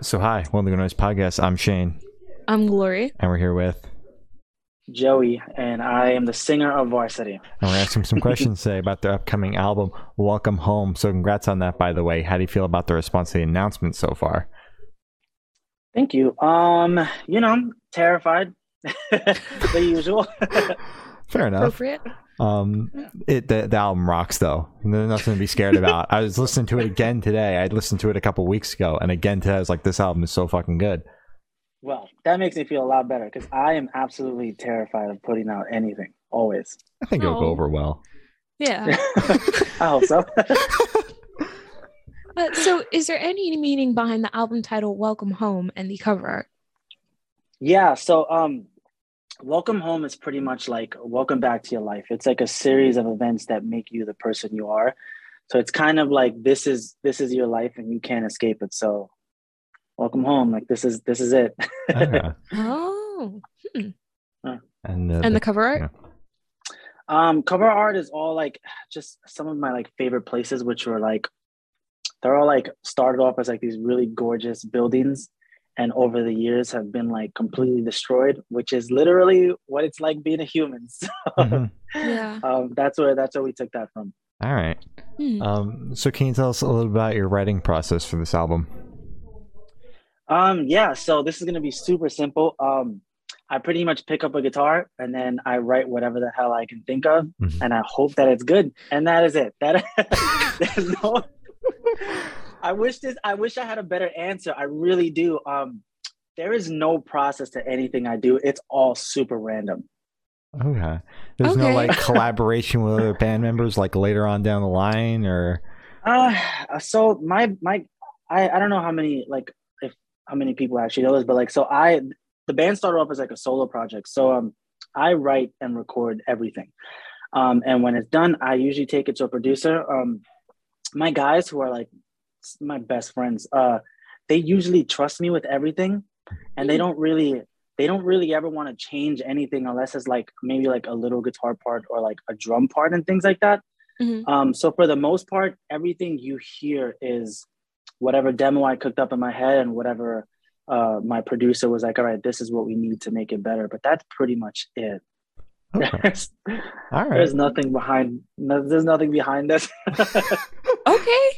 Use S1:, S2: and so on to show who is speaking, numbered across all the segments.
S1: So hi, welcome to the Noise Podcast. I'm Shane,
S2: I'm Gloria.
S1: and we're here with,
S3: Joey, and I am the singer of Varsity.
S1: and we're asking some questions today about their upcoming album, Welcome Home. So congrats on that, by the way. How do you feel about the response to the announcement so far?
S3: Thank you. Um, you know, I'm terrified. the usual.
S1: Fair enough.
S2: Appropriate.
S1: Um, it the, the album rocks though. There's nothing to be scared about. I was listening to it again today. I listened to it a couple weeks ago, and again today. I was like, this album is so fucking good.
S3: well, that makes me feel a lot better because I am absolutely terrified of putting out anything. Always.
S1: I think it'll go over well.
S2: Yeah.
S3: I hope so.
S2: Uh, so, is there any meaning behind the album title "Welcome Home" and the cover art?
S3: yeah. So, um, welcome home is pretty much like welcome back to your life. It's like a series of events that make you the person you are. So it's kind of like this is this is your life and you can't escape it. So, welcome home. Like this is this is it.
S1: Okay.
S2: Oh,
S1: And, uh,
S2: and the cover art.
S1: yeah.
S3: Um, cover art is all like just some of my like favorite places, which were like they're all like started off as like these really gorgeous buildings, and over the years have been like completely destroyed, which is literally what it's like being a human. So,
S1: Mhm.
S2: Yeah.
S3: um, that's where that's where we took that from.
S1: All right.
S2: Hmm.
S1: Um, so can you tell us a little about your writing process for this album?
S3: Um, yeah, so this is gonna be super simple. Um, I pretty much pick up a guitar and then I write whatever the hell I can think of,
S1: Mhm.
S3: and I hope that it's good. And that is it. That there's no. I wish this. I wish I had a better answer. I really do. Um, there is no process to anything I do. It's all super random.
S1: Okay. There's no like collaboration with other band members like later on down the line or
S3: Uh, so my my, I I don't know how many like if how many people actually know this, but like so I the band started off as like a solo project. So um, I write and record everything. Um, and when it's done, I usually take it to a producer. Um, my guys who are like my best friends, uh, they usually trust me with everything, and they don't really they don't really ever want to change anything unless it's like maybe like a little guitar part or like a drum part and things like that.
S2: Mhm.
S3: Um, so for the most part, everything you hear is whatever demo I cooked up in my head and whatever uh, my producer was like, all right, this is what we need to make it better. But that's pretty much it.
S1: Okay.
S3: There's,
S1: All right.
S3: there's nothing behind. No, there's nothing behind this.
S2: Okay.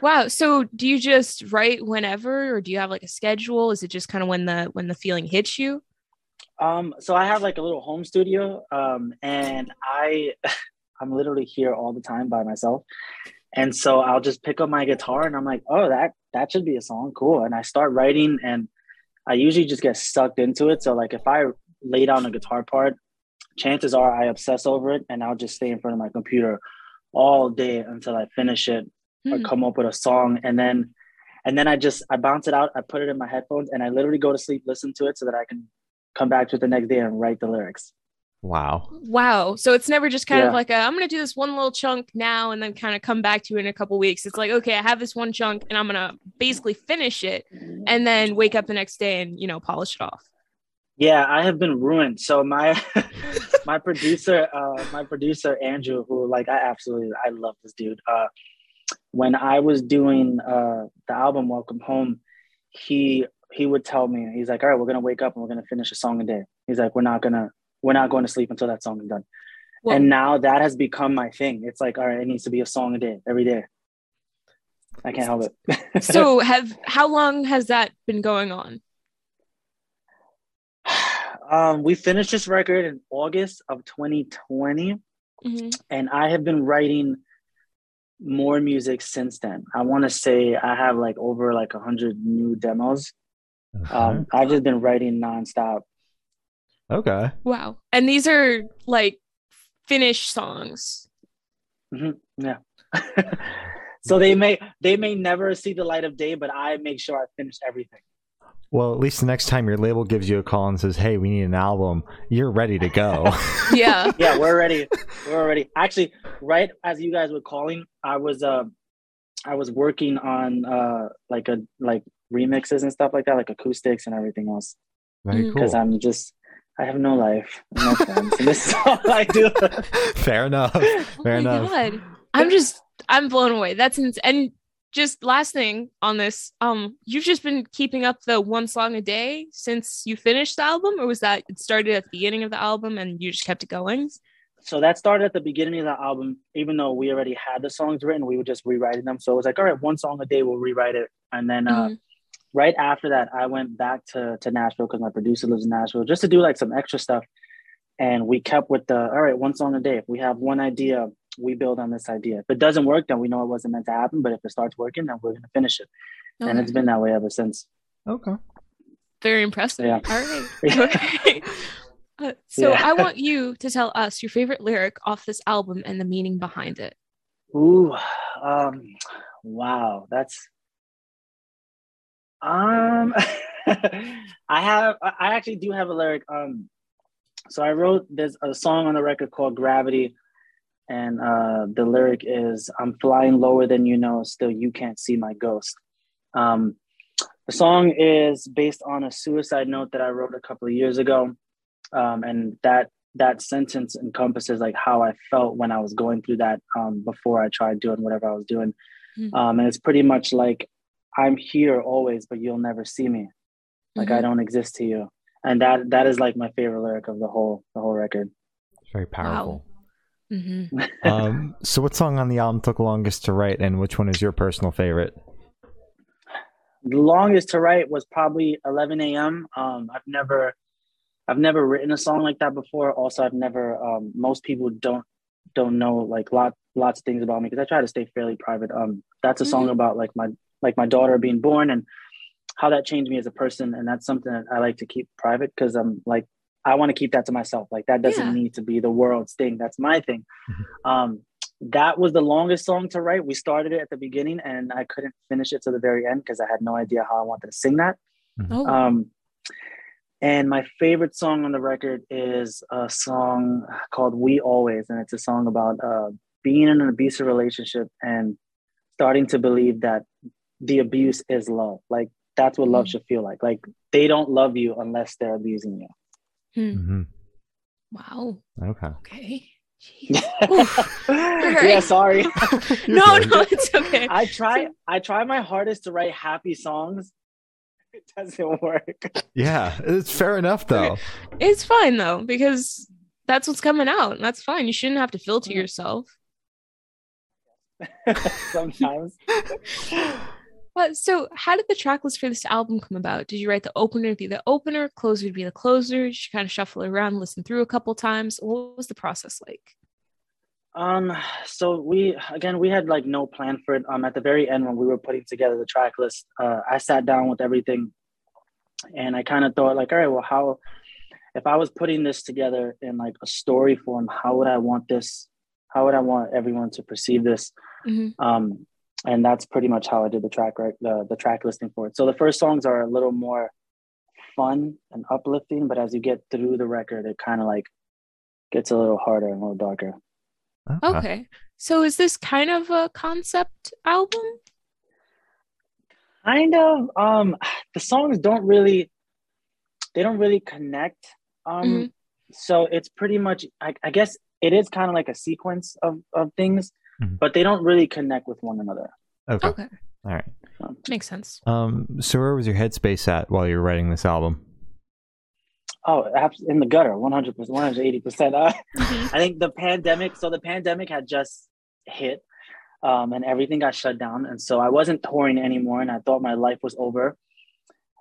S2: Wow. So, do you just write whenever, or do you have like a schedule? Is it just kind of when the when the feeling hits you?
S3: um, so I have like a little home studio, um, and I, I'm literally here all the time by myself. And so I'll just pick up my guitar and I'm like, oh, that that should be a song, cool. And I start writing, and I usually just get sucked into it. So like if I lay down a guitar part, chances are I obsess over it, and I'll just stay in front of my computer all day until I finish it or
S2: Hmm.
S3: come up with a song, and then and then I just I bounce it out, I put it in my headphones, and I literally go to sleep, listen to it, so that I can come back to it the next day and write the lyrics.
S1: Wow.
S2: Wow. So it's never just kind of
S3: Yeah.
S2: like a, I'm going to do this one little chunk now and then kind of come back to it in a couple weeks. It's like, okay, I have this one chunk and I'm going to basically finish it and then wake up the next day and, you know, polish it off.
S3: Yeah, I have been ruined. So my my producer, uh, my producer Andrew, who like I absolutely I love this dude. Uh, when I was doing uh, the album Welcome Home, he he would tell me he's like, all right, we're gonna wake up and we're gonna finish a song a day. He's like, we're not gonna we're not going to sleep until that song is done.
S2: Well,
S3: and now that has become my thing. It's like, all right, it needs to be a song a day every day. I can't help it.
S2: so have, how long has that been going on?
S3: um, we finished this record in August of 2020.
S2: Mhm.
S3: and I have been writing more music since then. I want to say I have like over like a hundred new demos. Um, I've just been writing nonstop.
S1: okay.
S2: Wow. And these are like finished songs.
S3: Yeah. so they may they may never see the light of day, but I make sure I finish everything.
S1: Well, at least the next time your label gives you a call and says, "Hey, we need an album," you're ready to go.
S2: Yeah.
S3: Yeah, we're ready. We're ready. Actually, right as you guys were calling, I was uh, I was working on uh like a like remixes and stuff like that, like acoustics and everything else.
S1: Very
S2: Mm.
S1: cool.
S3: Because I'm just I have no life, no friends. and this is all I do.
S1: Fair enough.
S2: Oh
S1: Fair
S2: my
S1: enough.
S2: God. I'm just I'm blown away. That's ins- and just last thing on this, um, you've just been keeping up the one song a day since you finished the album, or was that it started at the beginning of the album and you just kept it going?
S3: So that started at the beginning of the album. Even though we already had the songs written, we were just rewriting them. So it was like, all right, one song a day, we'll rewrite it. And then uh,
S2: Mhm.
S3: right after that, I went back to to Nashville because my producer lives in Nashville, just to do like some extra stuff. And we kept with the all right, one song a day. If we have one idea, we build on this idea. If it doesn't work, then we know it wasn't meant to happen. But if it starts working, then we're gonna finish it. And it's been that way ever since.
S1: Okay.
S2: Very impressive.
S3: Yeah.
S2: All right. Okay. Uh, so
S3: Yeah.
S2: I want you to tell us your favorite lyric off this album and the meaning behind it.
S3: Ooh, um, wow, that's um, I have, I I actually do have a lyric. Um, so I wrote there's a song on the record called Gravity, and uh, the lyric is "I'm flying lower than you know, still you can't see my ghost." Um, the song is based on a suicide note that I wrote a couple of years ago, um, and that that sentence encompasses like how I felt when I was going through that um, before I tried doing whatever I was doing.
S2: Mhm.
S3: Um, and it's pretty much like I'm here always, but you'll never see me. Like I
S2: Mhm.
S3: don't exist to you. And that that is like my favorite lyric of the whole the whole record.
S1: It's very powerful.
S2: Mhm.
S1: um, so what song on the album took longest to write, and which one is your personal favorite?
S3: the longest to write was probably 11 a.m. Um, I've never, I've never written a song like that before. Also, I've never. Um, most people don't don't know like lot lots of things about me because I try to stay fairly private. Um, that's a song
S2: Mhm.
S3: about like my like my daughter being born and how that changed me as a person, and that's something that I like to keep private because I'm like I want to keep that to myself. Like that doesn't
S2: Yeah.
S3: need to be the world's thing. That's my thing. Um, that was the longest song to write. We started it at the beginning, and I couldn't finish it to the very end because I had no idea how I wanted to sing that.
S2: Oh,
S3: Um, and my favorite song on the record is a song called "We Always," and it's a song about uh, being in an abusive relationship and starting to believe that the abuse is love. Like that's what love
S2: Mm.
S3: should feel like. Like they don't love you unless they're abusing you.
S1: Hmm
S2: wow.
S1: Okay.
S2: Okay. Jeez.
S3: Yeah, sorry.
S2: no, no, it's okay.
S3: I try. I try my hardest to write happy songs. It doesn't work.
S1: Yeah, it's fair enough though.
S2: It's fine though because that's what's coming out, and that's fine. You shouldn't have to filter yourself.
S3: Sometimes.
S2: Uh, so, how did the track list for this album come about? Did you write the opener to be the opener, closer to be the closer? Did you kind of shuffle it around, listen through a couple times? What was the process like?
S3: Um, so we again we had like no plan for it. Um, at the very end when we were putting together the track list, uh, I sat down with everything, and I kind of thought like, all right, well, how if I was putting this together in like a story form, how would I want this? How would I want everyone to perceive this?
S2: Mhm.
S3: Um, and that's pretty much how I did the track right the the track listing for it. So the first songs are a little more fun and uplifting, but as you get through the record, it kind of like gets a little harder and a little darker.
S2: Okay. So, is this kind of a concept album?
S3: kind of um the songs don't really they don't really connect um
S2: Mhm.
S3: so it's pretty much I, I guess it is kind of like a sequence of of things
S1: Mhm.
S3: but they don't really connect with one another
S1: Okay.
S2: Okay.
S1: All right.
S2: Makes sense.
S1: Um. So where was your headspace at while you were writing this album?
S3: oh in the gutter 100% 180% uh,
S2: Mhm.
S3: i think the pandemic so the pandemic had just hit um, and everything got shut down and so i wasn't touring anymore and i thought my life was over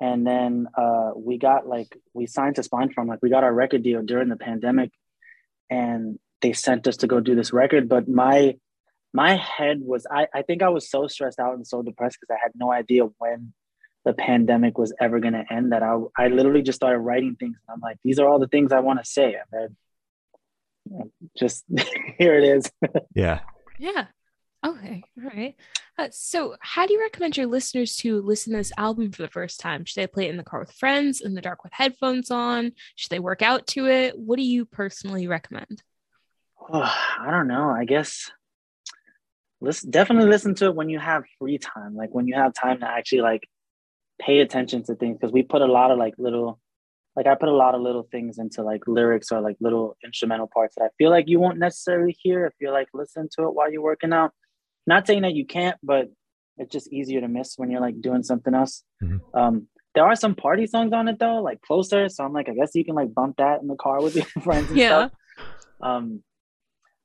S3: and then uh, we got like we signed to Spinefarm like we got our record deal during the pandemic and they sent us to go do this record but my my head was i, I think i was so stressed out and so depressed because i had no idea when the pandemic was ever going to end that I, I literally just started writing things and i'm like these are all the things i want to say and then just here it is
S2: Yeah.
S1: Yeah.
S2: Okay. All right. Uh, so, how do you recommend your listeners to listen to this album for the first time? Should they play it in the car with friends, in the dark with headphones on? Should they work out to it? What do you personally recommend?
S3: Oh, I don't know. I guess listen definitely listen to it when you have free time, like when you have time to actually like pay attention to things because we put a lot of like little like I put a lot of little things into like lyrics or like little instrumental parts that I feel like you won't necessarily hear if you're like listening to it while you're working out. Not saying that you can't, but it's just easier to miss when you're like doing something else.
S1: Mhm.
S3: Um, there are some party songs on it though, like closer. So I'm like, I guess you can like bump that in the car with your friends and
S2: Yeah.
S3: stuff. Um,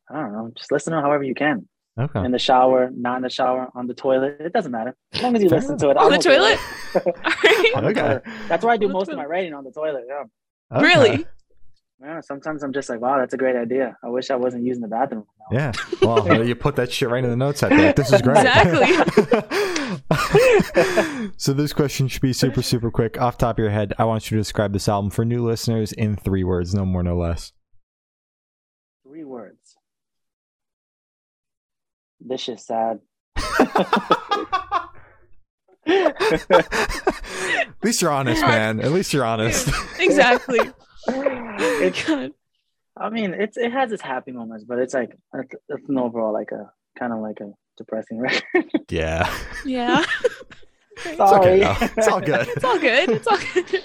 S3: I don't know, just listen to it however you can.
S1: Okay.
S3: In the shower, not in the shower, on the toilet. It doesn't matter. As long as you listen to it.
S2: On the toilet?
S3: it. On the
S1: Okay.
S3: toilet. That's where I do
S2: On the
S3: most of my writing on the toilet. Yeah.
S1: Okay.
S2: Really?
S3: Yeah. Sometimes I'm just like, wow, that's a great idea. I wish I wasn't using the bathroom. now.
S1: Yeah. Well, you put that shit right in the notes. I think this is great. Exactly. so this question should be super, super quick. Off top of your head, I want you to describe this album for new listeners in three words, no more, no less.
S3: Three words. This shit's sad.
S1: At least you're honest, man. At least you're honest.
S2: exactly.
S3: it's,
S2: God.
S3: I mean, it's it has its happy moments, but it's like it's, it's an overall like a kind of like a depressing record.
S1: yeah.
S2: Yeah.
S1: It's okay,
S3: Sorry.
S1: It's all good.
S2: It's all good. It's all good.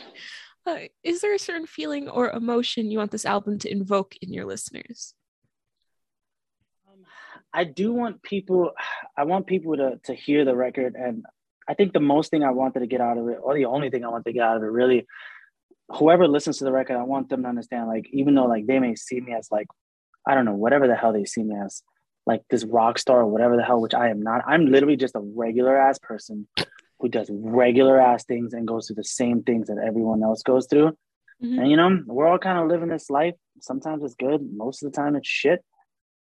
S2: Uh, is there a certain feeling or emotion you want this album to invoke in your listeners?
S3: I do want people. I want people to to hear the record, and I think the most thing I wanted to get out of it, or the only thing I want to get out of it, really, whoever listens to the record, I want them to understand, like, even though like they may see me as like, I don't know, whatever the hell they see me as, like this rock star or whatever the hell, which I am not. I'm literally just a regular ass person who does regular ass things and goes through the same things that everyone else goes through.
S2: Mhm.
S3: And you know, we're all kind of living this life. Sometimes it's good, most of the time it's shit.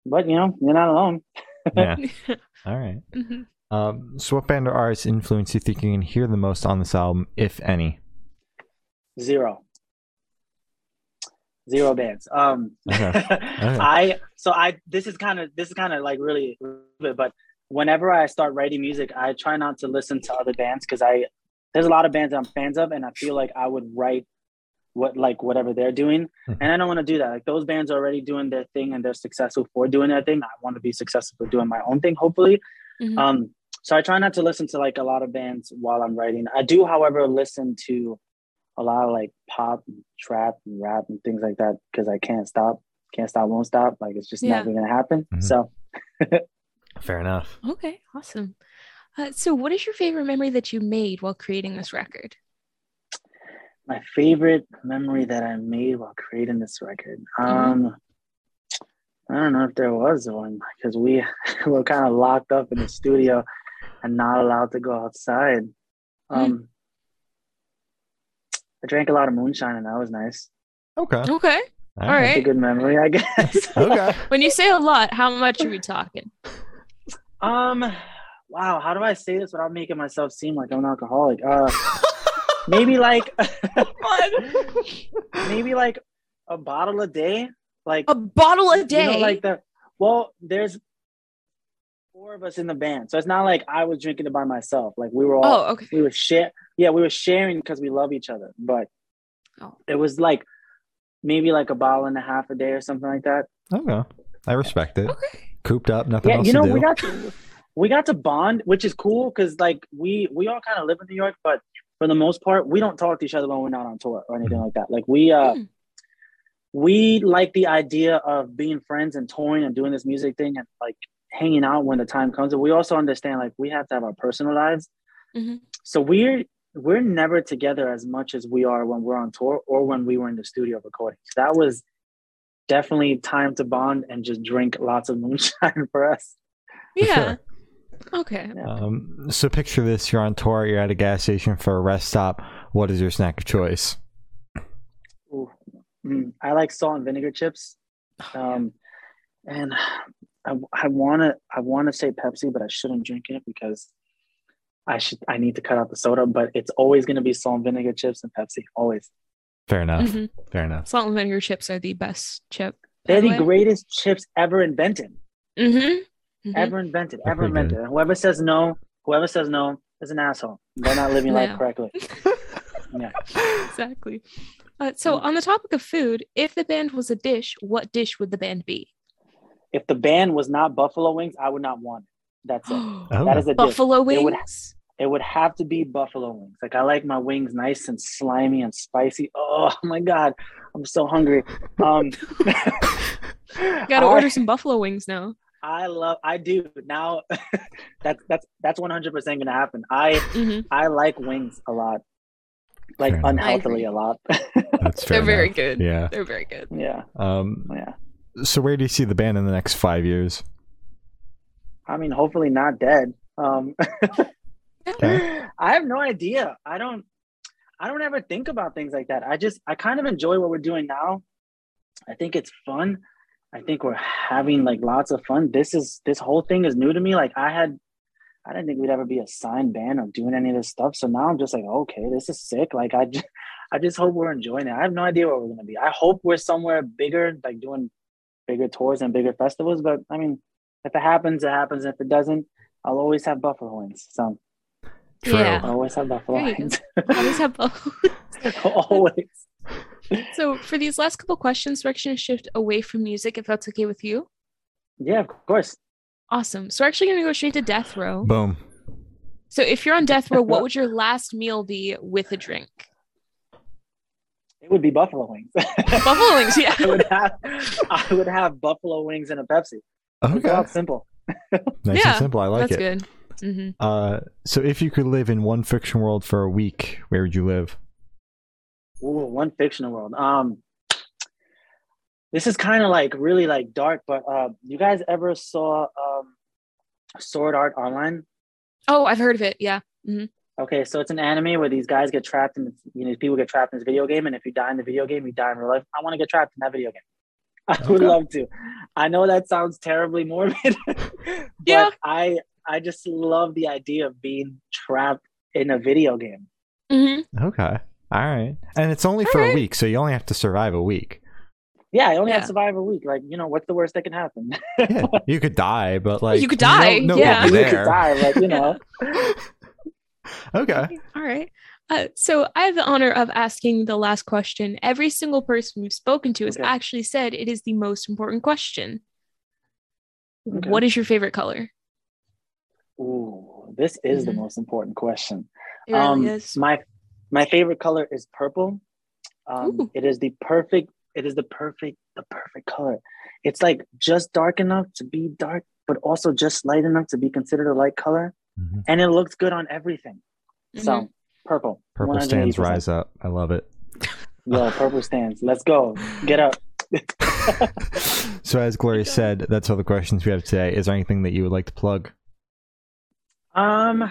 S3: But you know, you're not alone.
S1: Yeah. All right.
S2: Mhm.
S1: Um, so what band or artist influence do you think you can hear the most on this album, if any?
S3: Zero. Zero bands. Um
S1: Okay.
S3: I so I this is kind of this is kind of like really but whenever I start writing music, I try not to listen to other bands because I there's a lot of bands that I'm fans of and I feel like I would write what like whatever they're doing.
S1: Mhm.
S3: And I don't want to do that. Like those bands are already doing their thing and they're successful for doing their thing. I want to be successful for doing my own thing, hopefully.
S2: Mhm.
S3: Um, so I try not to listen to like a lot of bands while I'm writing. I do, however, listen to a lot of like pop, and trap, and rap and things like that because I can't stop, can't stop, won't stop. Like it's just
S2: Yeah.
S3: never gonna happen.
S1: Mhm.
S3: So
S1: Fair enough.
S2: Okay, awesome. Uh, so, what is your favorite memory that you made while creating this record?
S3: My favorite memory that I made while creating this record.
S2: Mhm.
S3: Um, I don't know if there was one because we were kind of locked up in the studio and not allowed to go outside. Um, I drank a lot of moonshine and that was nice.
S1: Okay.
S2: Okay.
S1: All
S2: All
S3: That's
S2: right.
S3: a good memory, I guess.
S1: Okay.
S2: When you say a lot, how much are we talking?
S3: um, wow, how do I say this without making myself seem like I'm an alcoholic? Uh, maybe like, maybe like a bottle a day. Like
S2: A bottle a day.
S3: You know, like the well, there's four of us in the band, so it's not like I was drinking it by myself. Like we were all
S2: oh, okay.
S3: we were share. Yeah, we were sharing because we love each other. But
S2: Oh.
S3: it was like maybe like a bottle and a half a day or something like that.
S1: Okay. I respect it.
S2: Okay.
S1: Cooped up, nothing
S3: Yeah,
S1: else
S3: you know
S1: to do.
S3: we got to we got to bond, which is cool because like we we all kind of live in New York, but for the most part, we don't talk to each other when we're not on tour or anything like that. Like we uh
S2: Mm.
S3: we like the idea of being friends and touring and doing this music thing and like hanging out when the time comes. And we also understand like we have to have our personal lives.
S2: Mhm.
S3: So we're we're never together as much as we are when we're on tour or when we were in the studio recording. So that was definitely time to bond and just drink lots of moonshine for us.
S2: Yeah. Okay.
S1: Um, so picture this: you're on tour, you're at a gas station for a rest stop. What is your snack of choice?
S3: Ooh. Mm, I like salt and vinegar chips. Um, and I, I want to I want to say Pepsi, but I shouldn't drink it because I should I need to cut out the soda. But it's always going to be salt and vinegar chips and Pepsi. Always.
S1: Fair enough.
S2: Mhm.
S1: Fair enough.
S2: Salt and vinegar chips are the best chip.
S3: They're the greatest chips ever invented.
S2: Mm-hmm.
S3: Ever invented. Ever
S1: pretty
S3: invented. And whoever says no, whoever says no is an asshole. They're not living life correctly. Yeah.
S2: exactly. Uh, so, on the topic of food, if the band was a dish, what dish would the band be?
S3: If the band was not buffalo wings, I would not want it. That's it.
S1: Oh,
S3: That is a dish.
S2: Buffalo
S3: It would-
S2: wings.
S3: It would have to be buffalo wings. Like I like my wings nice and slimy and spicy. Oh my god, I'm so hungry. Um,
S2: Gotta order some buffalo wings now.
S3: I love. I do now. that's that's that's one hundred percent gonna happen. I
S2: Mhm.
S3: I like wings a lot, like
S1: Fair enough.
S3: unhealthily
S2: I
S3: a lot.
S1: That's fair
S2: They're very good.
S1: Yeah.
S2: They're very good.
S3: yeah,
S1: Um.
S3: yeah.
S1: So where do you see the band in the next five years?
S3: I mean, hopefully not dead. Um,
S1: Okay.
S3: I have no idea. I don't. I don't ever think about things like that. I just I kind of enjoy what we're doing now. I think it's fun. I think we're having like lots of fun. This is this whole thing is new to me. Like I had I didn't think we'd ever be a signed band or doing any of this stuff. So now I'm just like, okay, this is sick. Like I just I just hope we're enjoying it. I have no idea where we're gonna be. I hope we're somewhere bigger, like doing bigger tours and bigger festivals. But I mean, if it happens, it happens. If it doesn't, I'll always have Buffalo Wings. So
S1: True.
S2: Yeah.
S3: I'll always have Buffalo
S2: There.
S3: Wings.
S2: Always have both.
S3: always.
S2: So for these last couple questions, we're actually gonna shift away from music if that's okay with you.
S3: Yeah, of course.
S2: Awesome. So we're actually gonna go straight to death row.
S1: Boom.
S2: So if you're on death row, what would your last meal be with a drink?
S3: It would be buffalo wings.
S2: Buffalo wings, yeah.
S3: I would have I would have buffalo wings and a Pepsi. It's
S1: Okay.
S3: all simple.
S1: Nice
S2: Yeah,
S1: and simple. I like
S2: That's
S1: it.
S2: That's good. hmm
S1: Uh, so if you could live in one fiction world for a week, where would you live?
S3: Ooh, one fictional world. Um this is kind of like really like dark, but uh you guys ever saw um Sword Art Online?
S2: Oh, I've heard of it. Yeah. hmm
S3: Okay, so it's an anime where these guys get trapped in you know people get trapped in this video game, and if you die in the video game, you die in real life. I want to get trapped in that video game. I would
S1: Okay.
S3: love to. I know that sounds terribly morbid, but
S2: Yeah.
S3: I I just love the idea of being trapped in a video game.
S2: hmm
S1: Okay. All right. And it's only
S2: All
S1: for a week, so you only have to survive a week.
S3: Yeah, I only have to survive a week. Like you know, what's the worst that can happen?
S1: Yeah, you could die, but like
S2: You could die,
S1: No, no
S2: yeah.
S1: one
S3: you
S1: there.
S3: could die, like you know.
S1: okay.
S2: All right. Uh, so I have the honor of asking the last question. Every single person we've spoken to has
S3: Okay.
S2: actually said it is the most important question.
S3: Okay.
S2: What is your favorite color?
S3: Ooh, this is the
S2: Mhm.
S3: most important question.
S2: It really
S3: um,
S2: is.
S3: My my favorite color is purple. Um, it is the perfect. It is the perfect the perfect color. It's like just dark enough to be dark, but also just light enough to be considered a light color,
S1: Mhm.
S3: and it looks good on everything. So
S2: Mhm.
S3: purple.
S1: Purple stands
S3: 180%.
S1: rise up. I love it.
S3: Yo, purple stands. Let's go. Get up.
S1: so as Gloria said, that's all the questions we have today. Is there anything that you would like to plug?
S3: Um,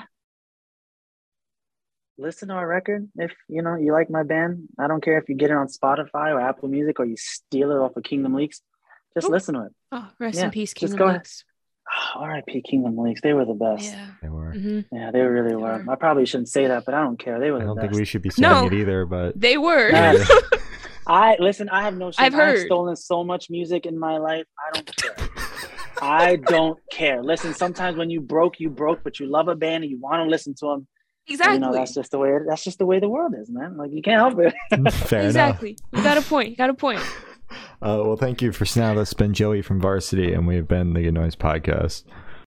S3: listen to our record if you know you like my band. I don't care if you get it on Spotify or Apple Music or you steal it off of Kingdom Leaks. Just
S2: Ooh.
S3: listen to it.
S2: Oh, rest
S3: yeah,
S2: in peace,
S3: just
S2: Kingdom
S3: go ahead.
S2: Leaks.
S3: R.I.P. Kingdom Leaks. They were the best. Yeah,
S2: Yeah.
S1: They were.
S2: hmm
S3: they really were.
S2: were.
S3: I probably shouldn't say that, but I don't care. They were
S1: I don't
S3: best.
S1: think we should be saying
S2: No.
S1: it either, but
S2: They were.
S3: Nah. I listen. I have no shame.
S2: I've
S3: I've
S2: heard.
S3: stolen so much music in my life. I don't care. I don't care. Listen, sometimes when you broke, you broke, but you love a band and you want to listen to them.
S2: Exactly.
S3: You know, that's just the way. That's just the way the world is, man. Like you can't help it.
S1: fair
S2: exactly. You got a point. You got a point.
S1: Uh, well, thank you for now. That's been Joey from Varsity, and we have been the Good Noise Podcast.